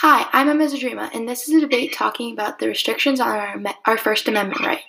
Hi, I'm Emma Zadrima, and this is a debate talking about the restrictions on our, our First Amendment right.